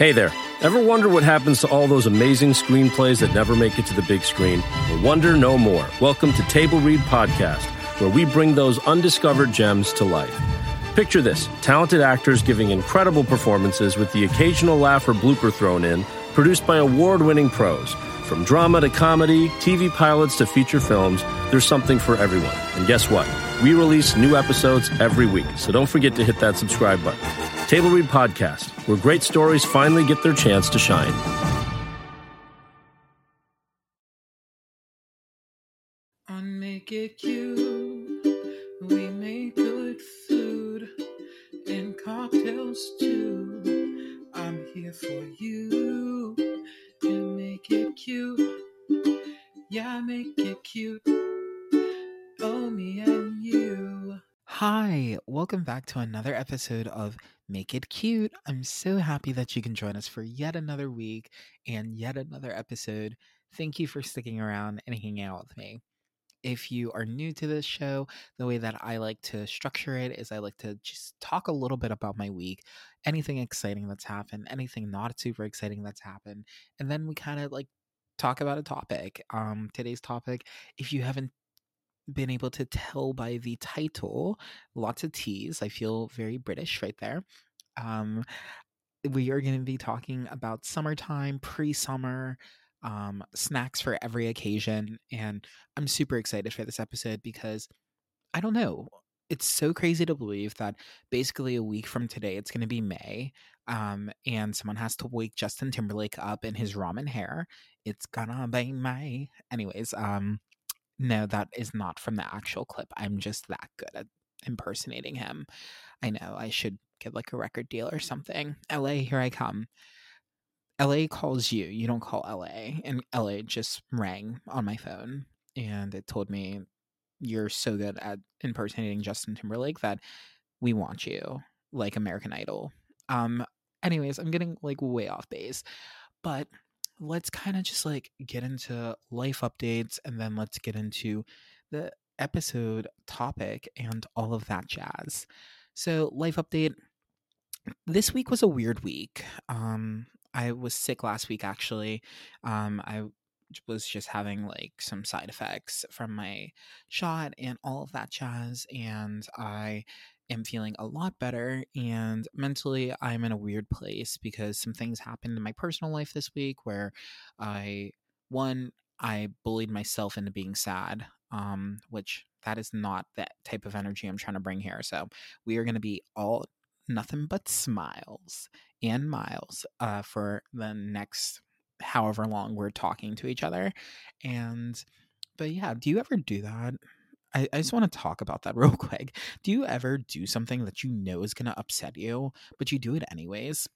Hey there. Ever wonder what happens to all those amazing screenplays that never make it to the big screen? Well, wonder no more. Welcome to Table Read Podcast, where we bring those undiscovered gems to life. Picture this talented actors giving incredible performances with the occasional laugh or blooper thrown in, produced by award winning pros. From drama to comedy, TV pilots to feature films, there's something for everyone. And guess what? We release new episodes every week, so don't forget to hit that subscribe button. Table Read Podcast, where great stories finally get their chance to shine. Make It Cute, cute. Yeah, make it cute. Oh, me and you. Hi, welcome back to another episode of Make It Cute. I'm so happy that you can join us for yet another week and yet another episode. Thank you for sticking around and hanging out with me. If you are new to this show, the way that I like to structure it is I like to just talk a little bit about my week, anything exciting that's happened, anything not super exciting that's happened, and then we kind of like talk about a topic. Um today's topic, if you haven't been able to tell by the title, lots of T's. I feel very British right there. Um, we are going to be talking about summertime, pre summer, um, snacks for every occasion. And I'm super excited for this episode because I don't know. It's so crazy to believe that basically a week from today, it's going to be May. Um, and someone has to wake Justin Timberlake up in his ramen hair. It's gonna be May. Anyways, um, no, that is not from the actual clip. I'm just that good at impersonating him. I know I should get like a record deal or something. LA, here I come. LA calls you. You don't call LA. And LA just rang on my phone and it told me you're so good at impersonating Justin Timberlake that we want you like American Idol. Um anyways, I'm getting like way off base. But let's kind of just like get into life updates and then let's get into the episode topic and all of that jazz. So, life update this week was a weird week. Um I was sick last week actually. Um I was just having like some side effects from my shot and all of that jazz and I am feeling a lot better and mentally I'm in a weird place because some things happened in my personal life this week where I one I bullied myself into being sad um which that is not that type of energy I'm trying to bring here so we are going to be all nothing but smiles and miles uh for the next however long we're talking to each other and but yeah do you ever do that I, I just want to talk about that real quick. Do you ever do something that you know is going to upset you, but you do it anyways?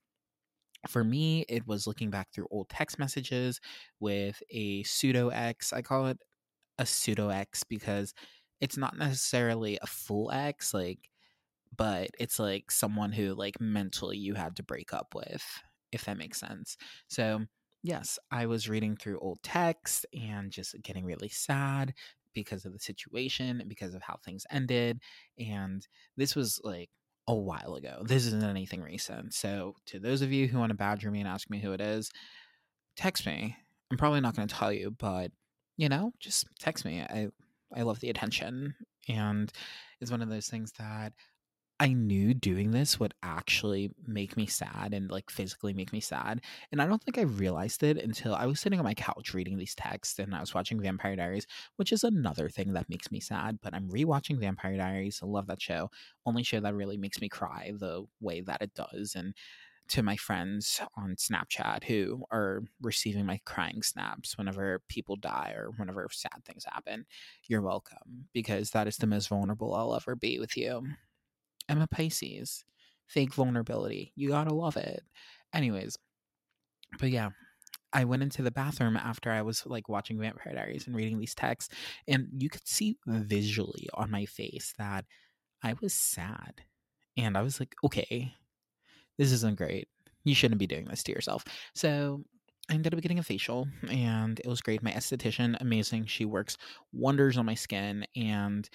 For me, it was looking back through old text messages with a pseudo ex. I call it a pseudo ex because it's not necessarily a full ex, like, but it's like someone who, like, mentally you had to break up with, if that makes sense. So, yes, I was reading through old texts and just getting really sad because of the situation and because of how things ended. And this was like a while ago. This isn't anything recent. So, to those of you who want to badger me and ask me who it is, text me. I'm probably not going to tell you, but you know, just text me. I I love the attention, and it's one of those things that I knew doing this would actually make me sad and like physically make me sad. And I don't think I realized it until I was sitting on my couch reading these texts and I was watching Vampire Diaries, which is another thing that makes me sad. But I'm rewatching Vampire Diaries. I love that show. Only show that really makes me cry the way that it does. And to my friends on Snapchat who are receiving my crying snaps whenever people die or whenever sad things happen, you're welcome because that is the most vulnerable I'll ever be with you. I'm a Pisces. Fake vulnerability. You gotta love it. Anyways, but yeah, I went into the bathroom after I was like watching Vampire Diaries and reading these texts, and you could see visually on my face that I was sad. And I was like, okay, this isn't great. You shouldn't be doing this to yourself. So I ended up getting a facial and it was great. My esthetician, amazing. She works wonders on my skin and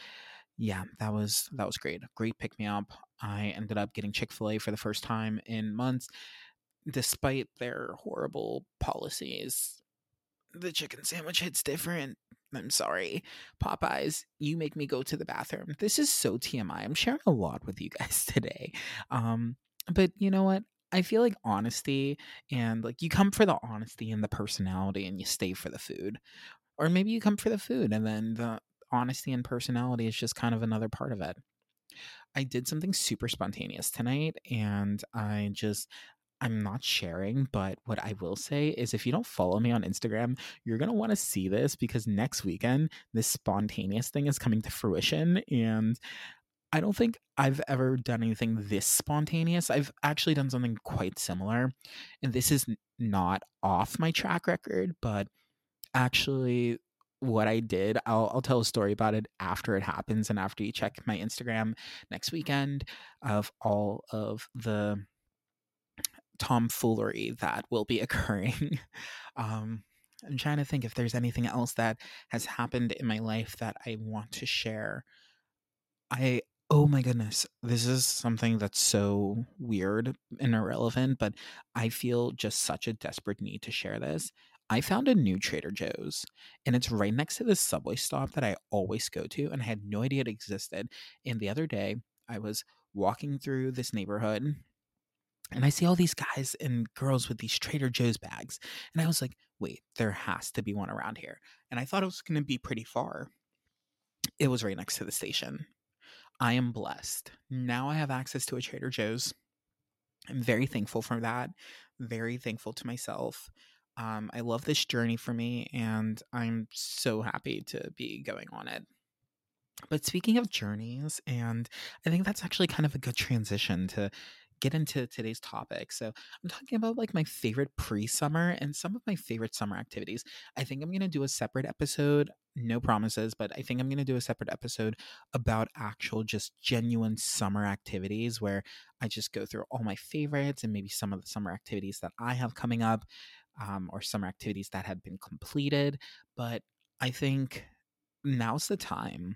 yeah, that was that was great. Great pick me up. I ended up getting Chick Fil A for the first time in months. despite their horrible policies, the chicken sandwich hits different. I'm sorry. Popeyes, you make me go to the bathroom. This is so TMI. I'm sharing a lot with you guys today. Um, but you know what? I feel like honesty and like you come for the honesty and the personality and you stay for the food. Or maybe you come for the food and then the honesty and personality is just kind of another part of it. I did something super spontaneous tonight and I just I'm not sharing, but what I will say is if you don't follow me on Instagram, you're going to want to see this because next weekend, this spontaneous thing is coming to fruition. And I don't think I've ever done anything this spontaneous. I've actually done something quite similar. And this is not off my track record, but actually what I did. I'll, I'll tell a story about it after it happens and after you check my Instagram next weekend of all of the tomfoolery that will be occurring. um, I'm trying to think if there's anything else that has happened in my life that I want to share. I oh my goodness, this is something that's so weird and irrelevant, but I feel just such a desperate need to share this. I found a new Trader Joe's and it's right next to this subway stop that I always go to and I had no idea it existed. And the other day I was walking through this neighborhood and I see all these guys and girls with these Trader Joe's bags. And I was like, wait, there has to be one around here. And I thought it was going to be pretty far. It was right next to the station. I am blessed. Now I have access to a Trader Joe's. I'm very thankful for that. Very thankful to myself. Um, I love this journey for me, and I'm so happy to be going on it. But speaking of journeys, and I think that's actually kind of a good transition to get into today's topic. So, I'm talking about like my favorite pre summer and some of my favorite summer activities. I think I'm going to do a separate episode, no promises, but I think I'm going to do a separate episode about actual, just genuine summer activities where I just go through all my favorites and maybe some of the summer activities that I have coming up um, or summer activities that have been completed. But I think now's the time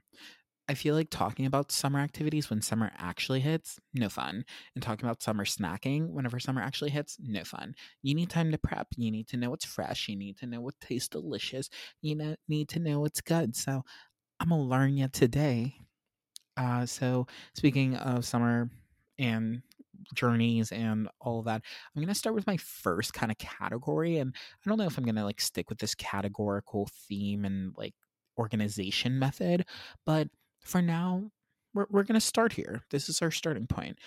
I feel like talking about summer activities when summer actually hits, no fun. And talking about summer snacking whenever summer actually hits, no fun. You need time to prep. You need to know what's fresh. You need to know what tastes delicious. You need to know what's good. So I'm going to learn you today. Uh, so speaking of summer and journeys and all of that, I'm going to start with my first kind of category. And I don't know if I'm going to like stick with this categorical theme and like organization method, but for now, we're, we're going to start here. This is our starting point.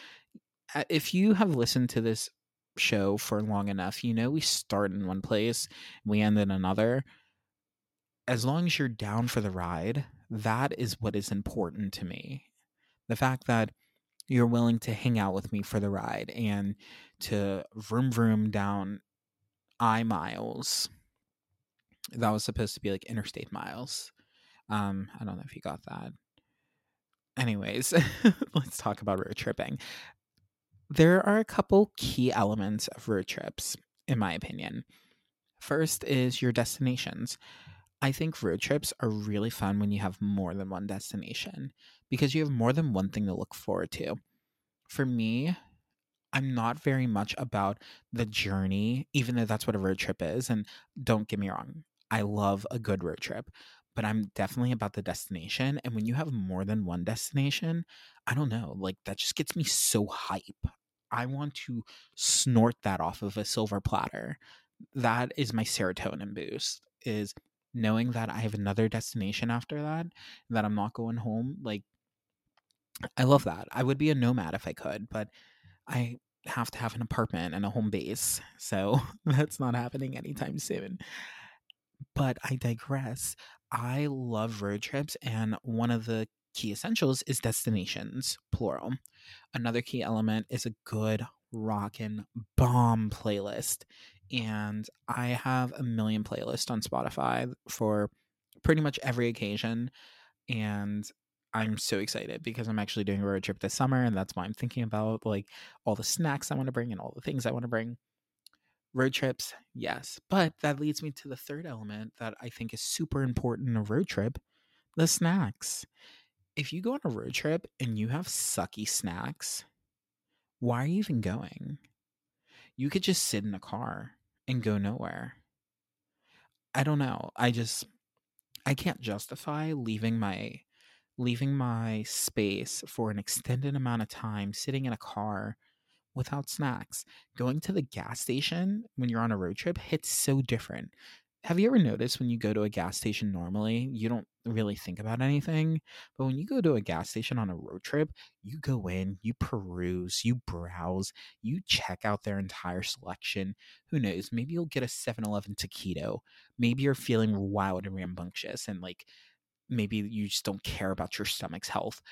If you have listened to this show for long enough, you know we start in one place, we end in another. As long as you're down for the ride, that is what is important to me. The fact that you're willing to hang out with me for the ride and to vroom vroom down I miles. That was supposed to be like interstate miles. Um, I don't know if you got that anyways, let's talk about road tripping. There are a couple key elements of road trips, in my opinion. First is your destinations. I think road trips are really fun when you have more than one destination because you have more than one thing to look forward to. For me, I'm not very much about the journey, even though that's what a road trip is. And don't get me wrong, I love a good road trip but I'm definitely about the destination. And when you have more than one destination, I don't know, like that just gets me so hype. I want to snort that off of a silver platter. That is my serotonin boost is knowing that I have another destination after that, that I'm not going home. Like I love that. I would be a nomad if I could, but I have to have an apartment and a home base. So that's not happening anytime soon. But I digress. I love road trips, and one of the key essentials is destinations, plural. Another key element is a good rockin' bomb playlist. And I have a million playlists on Spotify for pretty much every occasion. And I'm so excited because I'm actually doing a road trip this summer. And that's why I'm thinking about like all the snacks I want to bring and all the things I want to bring. Road trips, yes. But that leads me to the third element that I think is super important in a road trip the snacks. If you go on a road trip and you have sucky snacks, why are you even going? you could just sit in a car and go nowhere. I don't know. I just I can't justify leaving my leaving my space for an extended amount of time sitting in a car without snacks. Going to the gas station when you're on a road trip hits so different. Have you ever noticed when you go to a gas station normally, you don't really think about anything? But when you go to a gas station on a road trip, you go in, you peruse, you browse, you check out their entire selection. Who knows? Maybe you'll get a 7 Eleven taquito. Maybe you're feeling wild and rambunctious and like maybe you just don't care about your stomach's health.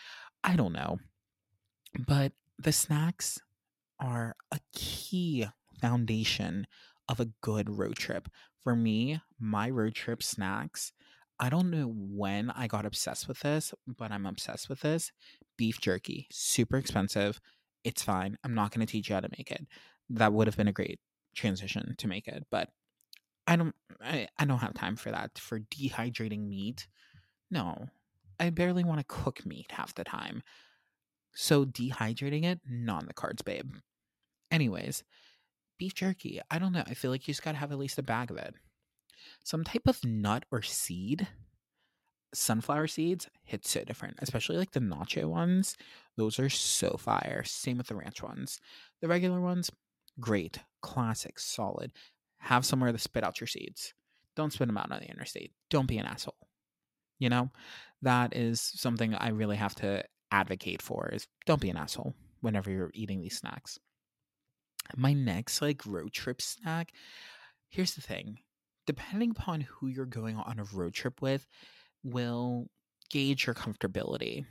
I don't know. But the snacks are a key foundation of a good road trip. For me, my road trip snacks, I don't know when I got obsessed with this, but I'm obsessed with this. Beef jerky, super expensive. It's fine. I'm not going to teach you how to make it. That would have been a great transition to make it, but I don't I, I don't have time for that. For dehydrating meat, no, I barely want to cook meat half the time. So dehydrating it, not in the cards, babe. Anyways, beef jerky. I don't know. I feel like you just gotta have at least a bag of it. Some type of nut or seed. Sunflower seeds hit so different, especially like the nacho ones. Those are so fire. Same with the ranch ones. The regular ones, great, classic, solid. Have somewhere to spit out your seeds. Don't spit them out on the interstate. Don't be an asshole. You know, that is something I really have to advocate for is don't be an asshole whenever you're eating these snacks. My next like road trip snack, here's the thing. Depending upon who you're going on a road trip with, will gauge your comfortability.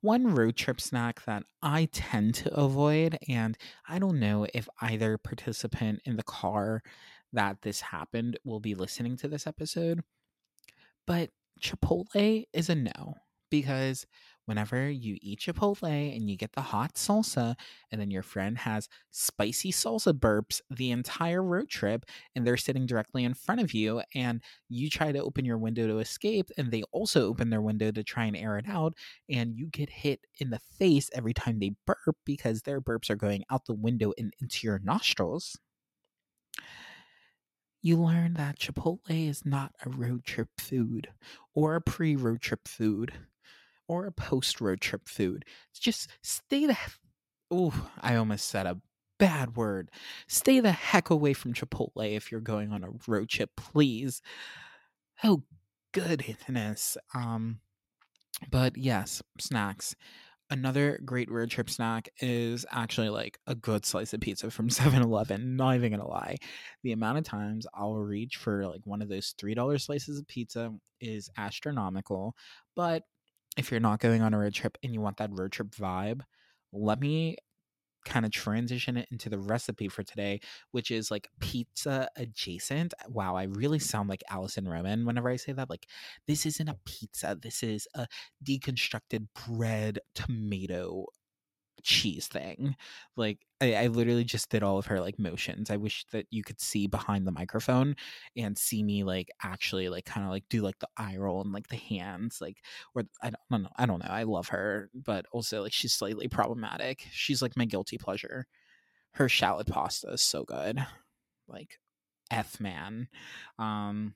One road trip snack that I tend to avoid, and I don't know if either participant in the car that this happened will be listening to this episode, but Chipotle is a no because whenever you eat Chipotle and you get the hot salsa, and then your friend has spicy salsa burps the entire road trip, and they're sitting directly in front of you, and you try to open your window to escape, and they also open their window to try and air it out, and you get hit in the face every time they burp because their burps are going out the window and into your nostrils you learn that Chipotle is not a road trip food or a pre road trip food or a post road trip food. It's just stay the. Oh, I almost said a bad word. Stay the heck away from Chipotle if you're going on a road trip, please. Oh, goodness. Um, but yes, snacks. Another great road trip snack is actually like a good slice of pizza from 7 Eleven. Not even gonna lie. The amount of times I'll reach for like one of those $3 slices of pizza is astronomical. But if you're not going on a road trip and you want that road trip vibe, let me kind of transition it into the recipe for today, which is like pizza adjacent. Wow, I really sound like Alison Roman whenever I say that. Like, this isn't a pizza, this is a deconstructed bread tomato cheese thing. Like I, I, literally just did all of her like motions. I wish that you could see behind the microphone and see me like actually like kind of like do like the eye roll and like the hands like or I don't, I don't know I don't know I love her but also like she's slightly problematic. She's like my guilty pleasure. Her shallot pasta is so good. Like F man. Um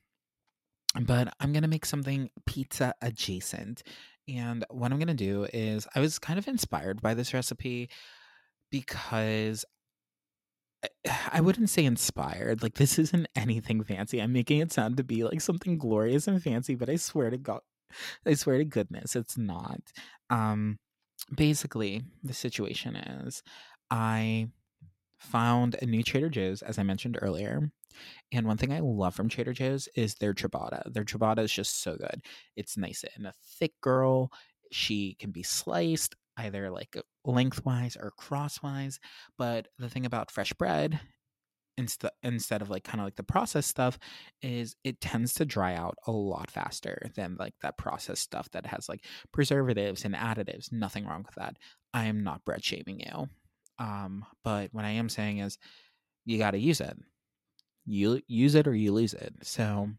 but I'm to make something pizza adjacent. And what I'm going to do is, I was kind of inspired by this recipe because I wouldn't say inspired. Like, this isn't anything fancy. I'm making it sound to be like something glorious and fancy, but I swear to God, I swear to goodness, it's not. Um, basically, the situation is I found a new Trader Joe's, as I mentioned earlier. And one thing I love from Trader Joe's is their ciabatta. Their ciabatta is just so good. It's nice and a thick girl. She can be sliced either like lengthwise or crosswise. But the thing about fresh bread instead instead of like kind of like the processed stuff is it tends to dry out a lot faster than like that processed stuff that has like preservatives and additives nothing wrong with that i am not bread shaming you um but what i am saying is you got to use it you use it or you lose it. So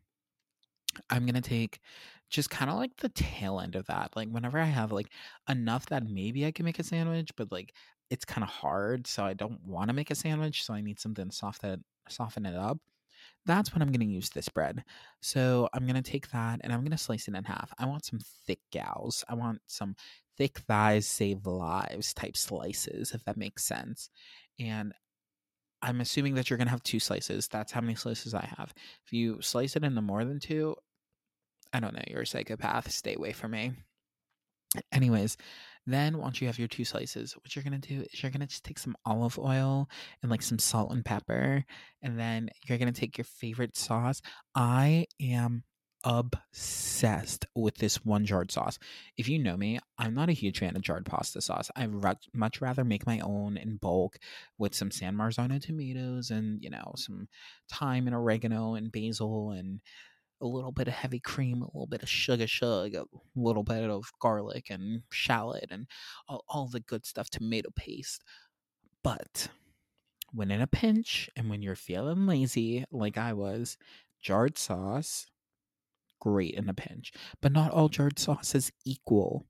I'm going to take just kind of like the tail end of that. Like whenever I have like enough that maybe I can make a sandwich, but like it's kind of hard, so I don't want to make a sandwich, so I need something soft that soften it up. That's when I'm going to use this bread. So I'm going to take that and I'm going to slice it in half. I want some thick gals. I want some thick thighs save lives type slices, if that makes sense. And I'm assuming that you're going to have two slices. That's how many slices I have. If you slice it into more than two, I don't know, you're a psychopath. Stay away from me. Anyways, then once you have your two slices, what you're gonna do is you're gonna just take some olive oil and like some salt and pepper, and then you're gonna take your favorite sauce. I am obsessed with this one jarred sauce. If you know me, I'm not a huge fan of jarred pasta sauce. I'd much rather make my own in bulk with some San Marzano tomatoes and, you know, some thyme and oregano and basil and a little bit of heavy cream, a little bit of sugar shug, a little bit of garlic and shallot and all, all the good stuff, tomato paste. But when in a pinch and when you're feeling lazy, like I was, jarred sauce, great in a pinch. But not all jarred sauce is equal.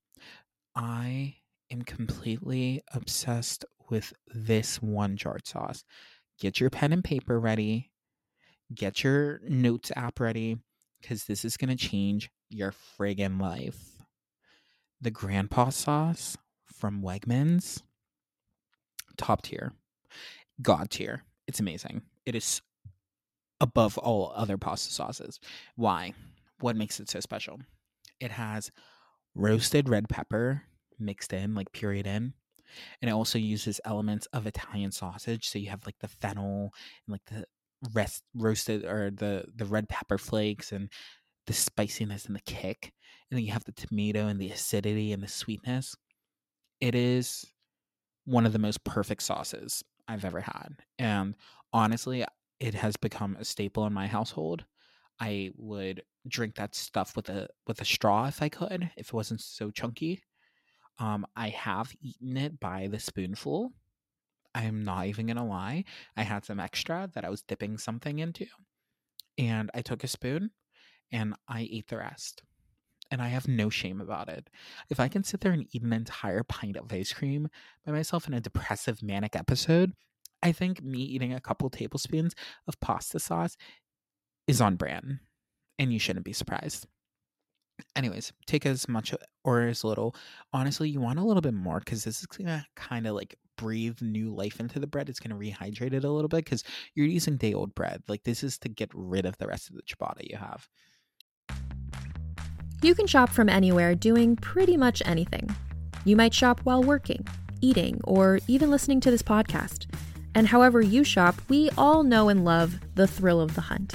I am completely obsessed with this one jarred sauce. Get your pen and paper ready. Get your notes app ready because this is going to change your friggin' life. The grandpa sauce from Wegmans, top tier, god tier. It's amazing. It is above all other pasta sauces. Why? What makes it so special? It has roasted red pepper mixed in, like pureed in. And it also uses elements of Italian sausage. So you have like the fennel and like the rest roasted or the the red pepper flakes and the spiciness and the kick and then you have the tomato and the acidity and the sweetness it is one of the most perfect sauces i've ever had and honestly it has become a staple in my household i would drink that stuff with a with a straw if i could if it wasn't so chunky um i have eaten it by the spoonful I'm not even to lie. I had some extra that I was dipping something into. And I took a spoon and I ate the rest. And I have no shame about it. If I can sit there and eat an entire pint of ice cream by myself in a depressive, manic episode, I think me eating a couple tablespoons of pasta sauce is on brand. And you shouldn't be surprised. Anyways take as much or as little. Honestly you want a little bit more because this is gonna kind of like breathe new life into the bread. It's gonna rehydrate it a little bit because you're using day old bread. Like this is to get rid of the rest of the ciabatta you have. You can shop from anywhere doing pretty much anything. You might shop while working eating or even listening to this podcast. And however you shop we all know and love the thrill of the hunt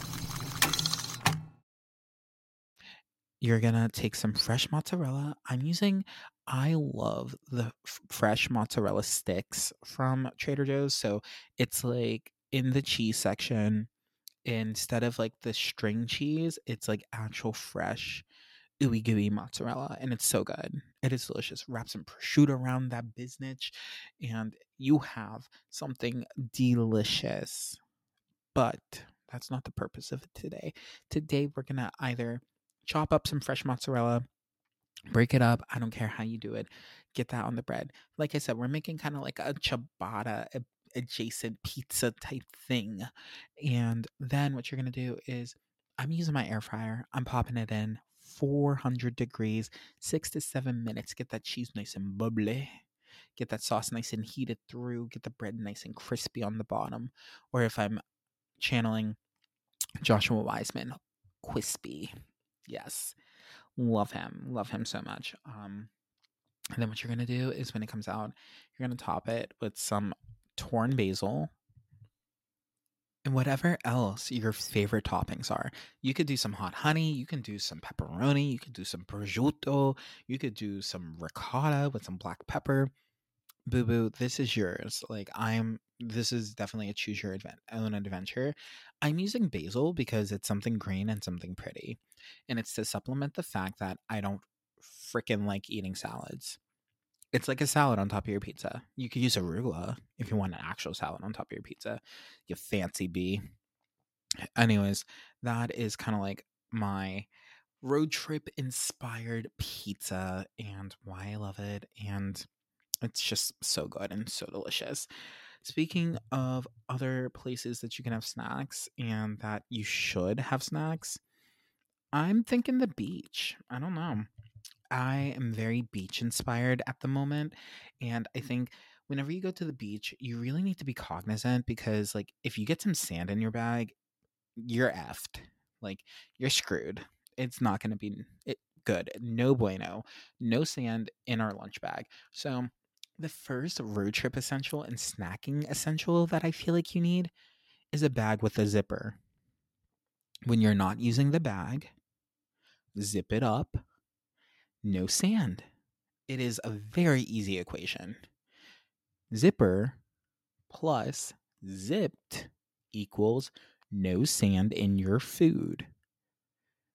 You're gonna take some fresh mozzarella. I'm using I love the f- fresh mozzarella sticks from Trader Joe's. So it's like in the cheese section, instead of like the string cheese, it's like actual fresh ooey gooey mozzarella, and it's so good. It is delicious. Wrap some prosciutto around that business, and you have something delicious. But that's not the purpose of it today. Today, we're gonna either chop up some fresh mozzarella break it up. I don't care how you do it. Get that on the bread. Like I said, we're making kind of like a ciabatta adjacent pizza type thing. And then what you're going to do is I'm using my air fryer. I'm popping it in 400 degrees, six to seven minutes. Get that cheese nice and bubbly. Get that sauce nice and heated through. Get the bread nice and crispy on the bottom. Or if I'm channeling Joshua Weissman, crispy. Yes. Love him. Love him so much. Um, and then what you're going to do is when it comes out, you're going to top it with some torn basil and whatever else your favorite toppings are. You could do some hot honey, you can do some pepperoni, you could do some prosciutto, you could do some ricotta with some black pepper. Boo boo, this is yours. Like I'm this is definitely a choose your own adventure. I'm using basil because it's something green and something pretty. And it's to supplement the fact that I don't freaking like eating salads. It's like a salad on top of your pizza. You could use arugula if you want an actual salad on top of your pizza. You fancy bee. Anyways, that is kind of like my road trip inspired pizza and why I love it. And it's just so good and so delicious. Speaking of other places that you can have snacks and that you should have snacks, I'm thinking the beach. I don't know. I am very beach inspired at the moment. And I think whenever you go to the beach, you really need to be cognizant because, like, if you get some sand in your bag, you're effed. Like, you're screwed. It's not going to be good. No bueno. No sand in our lunch bag. So, the first road trip essential and snacking essential that I feel like you need is a bag with a zipper. When you're not using the bag, zip it up no sand. It is a very easy equation. Zipper plus zipped equals no sand in your food.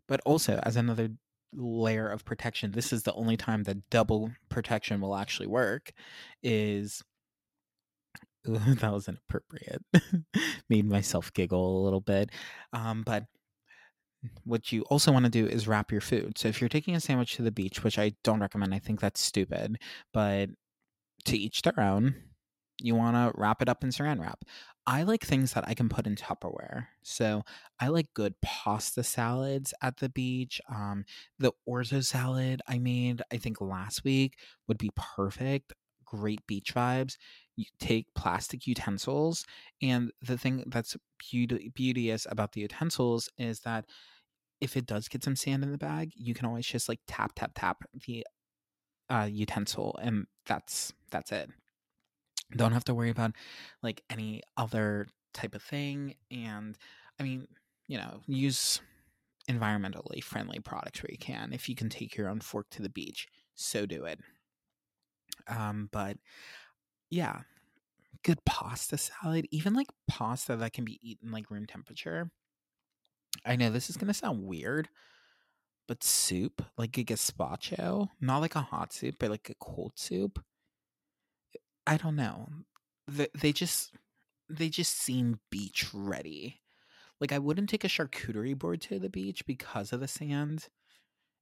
But also, as another layer of protection, this is the only time that double protection will actually work, is that was inappropriate. Made myself giggle a little bit. Um, but what you also want to do is wrap your food. So if you're taking a sandwich to the beach, which I don't recommend, I think that's stupid, but to each their own, you want to wrap it up in saran wrap. I like things that I can put in Tupperware. So I like good pasta salads at the beach. Um, the orzo salad I made, I think last week, would be perfect. Great beach vibes. You take plastic utensils, and the thing that's beauty- beauteous about the utensils is that if it does get some sand in the bag, you can always just like tap tap tap the uh, utensil, and that's that's it. Don't have to worry about like any other type of thing. And I mean, you know, use environmentally friendly products where you can. If you can take your own fork to the beach, so do it. Um, but yeah, good pasta salad, even like pasta that can be eaten like room temperature. I know this is gonna sound weird, but soup, like a gazpacho, not like a hot soup, but like a cold soup. I don't know. They, they just they just seem beach ready. Like I wouldn't take a charcuterie board to the beach because of the sand.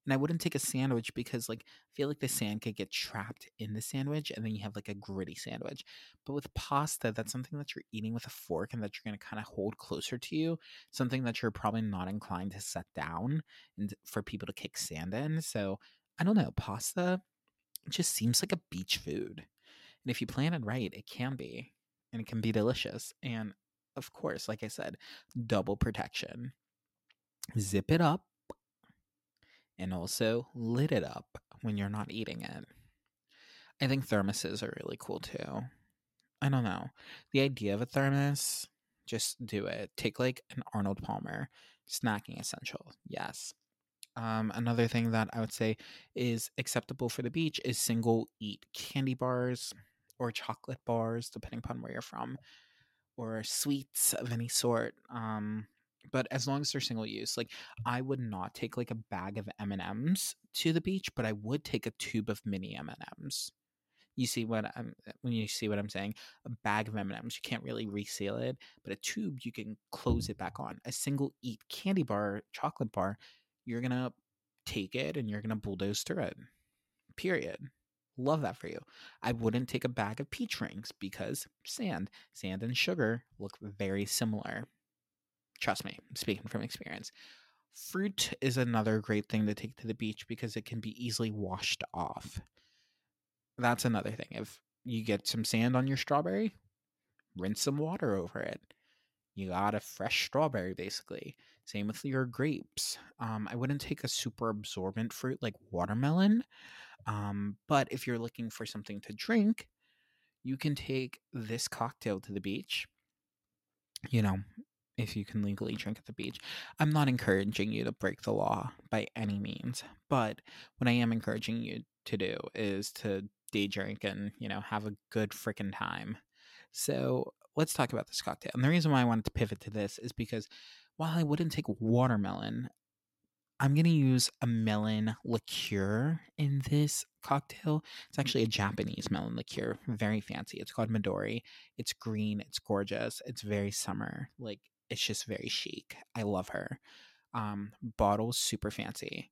And I wouldn't take a sandwich because like I feel like the sand could get trapped in the sandwich and then you have like a gritty sandwich. But with pasta, that's something that you're eating with a fork and that you're going to kind of hold closer to you, something that you're probably not inclined to set down and for people to kick sand in. So, I don't know, pasta just seems like a beach food. And if you plan it right, it can be and it can be delicious. And of course, like I said, double protection. Zip it up and also lid it up when you're not eating it. I think thermoses are really cool too. I don't know. The idea of a thermos, just do it. Take like an Arnold Palmer snacking essential. Yes. Um, another thing that I would say is acceptable for the beach is single eat candy bars or chocolate bars, depending upon where you're from, or sweets of any sort. Um, but as long as they're single use like i would not take like a bag of m&ms to the beach but i would take a tube of mini m&ms you see what i'm when you see what i'm saying a bag of m&ms you can't really reseal it but a tube you can close it back on a single eat candy bar chocolate bar you're gonna take it and you're gonna bulldoze through it Period. Love that for you. I wouldn't take a bag of peach rings because sand, sand and sugar look very similar. Trust me, speaking from experience. Fruit is another great thing to take to the beach because it can be easily washed off. That's another thing. If you get some sand on your strawberry, rinse some water over it. You got a fresh strawberry, basically. Same with your grapes. Um, I wouldn't take a super absorbent fruit like watermelon. Um, but if you're looking for something to drink, you can take this cocktail to the beach. You know, if you can legally drink at the beach. I'm not encouraging you to break the law by any means, but what I am encouraging you to do is to day drink and, you know, have a good freaking time. So let's talk about this cocktail. And the reason why I wanted to pivot to this is because while I wouldn't take watermelon, I'm going to use a melon liqueur in this cocktail. It's actually a Japanese melon liqueur, very fancy. It's called Midori. It's green, it's gorgeous, it's very summer. Like it's just very chic. I love her. Um, bottle's super fancy.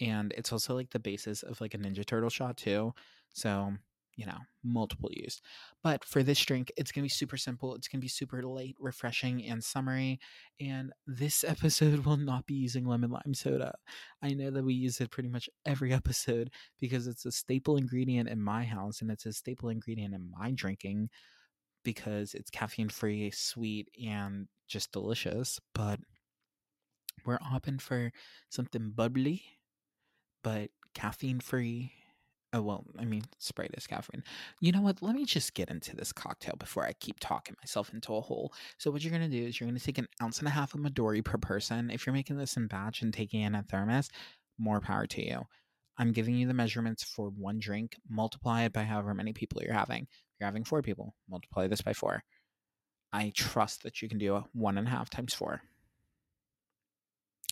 And it's also like the basis of like a Ninja Turtle shot too. So, you know, multiple use. But for this drink, it's gonna be super simple. It's gonna be super light, refreshing, and summery. And this episode will not be using lemon lime soda. I know that we use it pretty much every episode because it's a staple ingredient in my house and it's a staple ingredient in my drinking because it's caffeine free, sweet, and just delicious. But we're opting for something bubbly, but caffeine free. Oh, well, I mean, Sprite is caffeine. You know what? Let me just get into this cocktail before I keep talking myself into a hole. So, what you're going to do is you're going to take an ounce and a half of Midori per person. If you're making this in batch and taking it in a thermos, more power to you. I'm giving you the measurements for one drink, multiply it by however many people you're having. If you're having four people, multiply this by four. I trust that you can do a one and a half times four.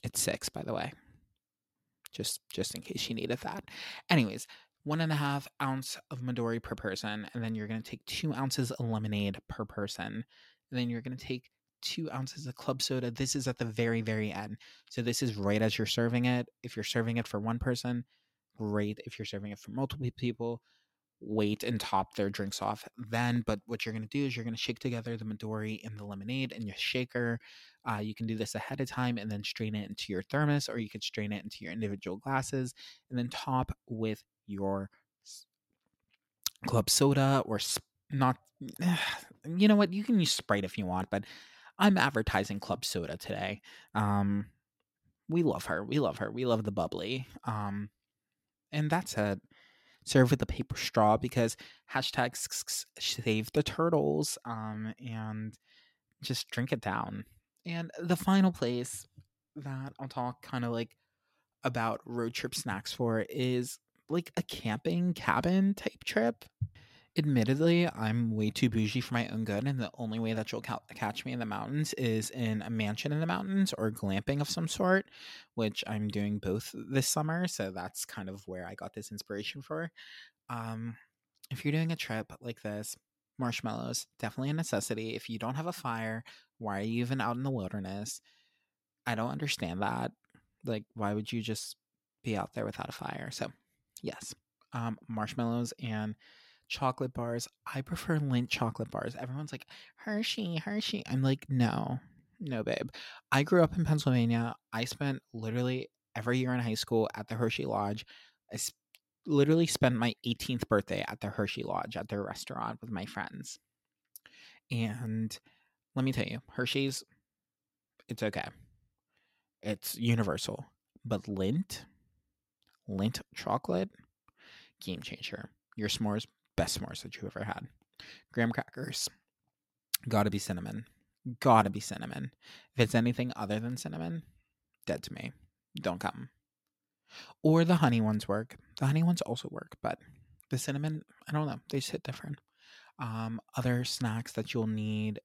It's six, by the way. Just just in case you needed that. Anyways, one and a half ounce of Midori per person, and then you're gonna take two ounces of lemonade per person. And then you're gonna take two ounces of club soda. This is at the very, very end. So this is right as you're serving it. If you're serving it for one person, great. If you're serving it for multiple people, wait and top their drinks off then. But what you're going to do is you're going to shake together the Midori and the lemonade in your shaker. Uh, you can do this ahead of time and then strain it into your thermos, or you could strain it into your individual glasses and then top with your club soda or not. You know what? You can use Sprite if you want, but I'm advertising club soda today. Um, we love her. We love her. We love the bubbly. Um, and that's it serve with a paper straw because hashtag save the turtles um, and just drink it down. And the final place that I'll talk kind of like about road trip snacks for is like a camping cabin type trip. Admittedly, I'm way too bougie for my own good, and the only way that you'll ca- catch me in the mountains is in a mansion in the mountains or glamping of some sort, which I'm doing both this summer. So that's kind of where I got this inspiration for. Um, if you're doing a trip like this, marshmallows definitely a necessity. If you don't have a fire, why are you even out in the wilderness? I don't understand that. Like, why would you just be out there without a fire? So, yes, um, marshmallows and chocolate bars. I prefer Lindt chocolate bars. Everyone's like, Hershey, Hershey. I'm like, no, no, babe. I grew up in Pennsylvania. I spent literally every year in high school at the Hershey Lodge. I sp- literally spent my 18th birthday at the Hershey Lodge at their restaurant with my friends. And let me tell you, Hershey's, it's okay. It's universal. But Lindt, Lindt chocolate, game changer. Your s'mores, best s'mores that you've ever had. Graham crackers, gotta be cinnamon. Gotta be cinnamon. If it's anything other than cinnamon, dead to me. Don't come. Or the honey ones work. The honey ones also work, but the cinnamon, I don't know, they just hit different. Um, other snacks that you'll need.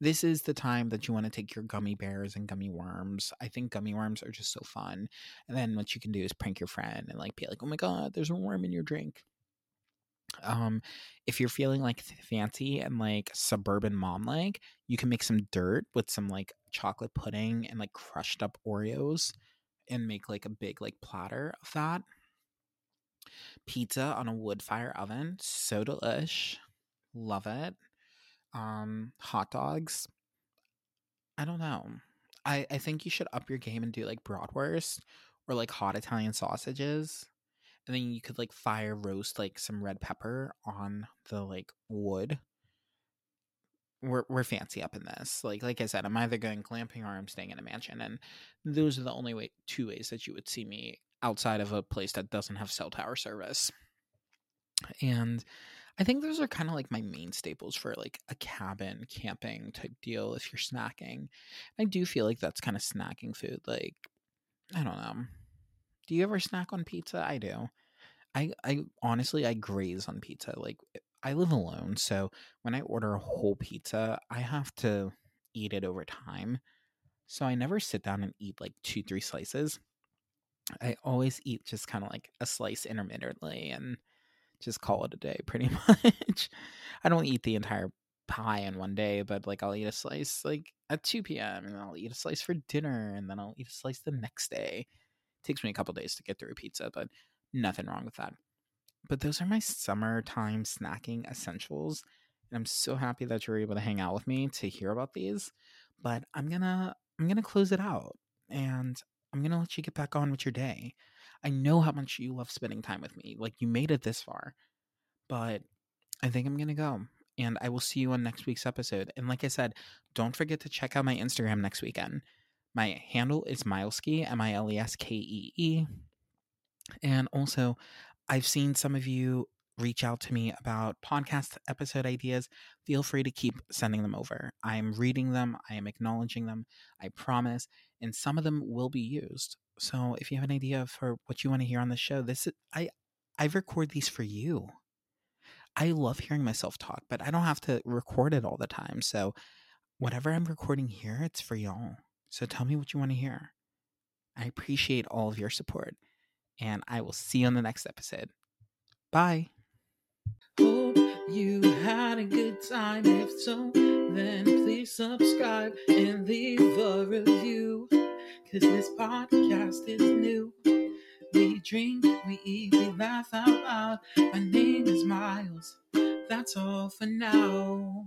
This is the time that you want to take your gummy bears and gummy worms. I think gummy worms are just so fun. And then what you can do is prank your friend and like be like, "Oh my god, there's a worm in your drink." um if you're feeling like fancy and like suburban mom like you can make some dirt with some like chocolate pudding and like crushed up oreos and make like a big like platter of that Pizza on a wood fire oven, so delish. Love it. Um, hot dogs. I don't know. I, I think you should up your game and do like bratwurst or like hot Italian sausages. And then you could like fire roast like some red pepper on the like wood. We're we're fancy up in this. Like like I said, I'm either going glamping or I'm staying in a mansion, and those are the only way two ways that you would see me outside of a place that doesn't have cell tower service. And I think those are kind of like my main staples for like a cabin camping type deal if you're snacking. I do feel like that's kind of snacking food. Like, I don't know. Do you ever snack on pizza? I do. I I honestly I graze on pizza. Like I live alone, so when I order a whole pizza, I have to eat it over time. So I never sit down and eat like two, three slices. I always eat just kind of like a slice intermittently and just call it a day pretty much. I don't eat the entire pie in one day, but like I'll eat a slice like at 2 p.m. and I'll eat a slice for dinner and then I'll eat a slice the next day. It takes me a couple days to get through a pizza, but nothing wrong with that. But those are my summertime snacking essentials. And I'm so happy that you're able to hang out with me to hear about these. But I'm gonna I'm gonna close it out and I'm gonna let you get back on with your day. I know how much you love spending time with me. Like you made it this far. But I think I'm gonna go. And I will see you on next week's episode. And like I said, don't forget to check out my Instagram next weekend. My handle is Mileskee, M I L E S K E E. And also, I've seen some of you reach out to me about podcast episode ideas. Feel free to keep sending them over. I am reading them, I am acknowledging them, I promise, and some of them will be used. So if you have an idea for what you want to hear on the show, this is, I I record these for you. I love hearing myself talk, but I don't have to record it all the time. So whatever I'm recording here, it's for y'all. So tell me what you want to hear. I appreciate all of your support, and I will see you on the next episode. Bye. Hope you had a good time. If so, then please subscribe and leave a review. Cause this podcast is new. We drink, we eat, we laugh out loud. My name is Miles. That's all for now.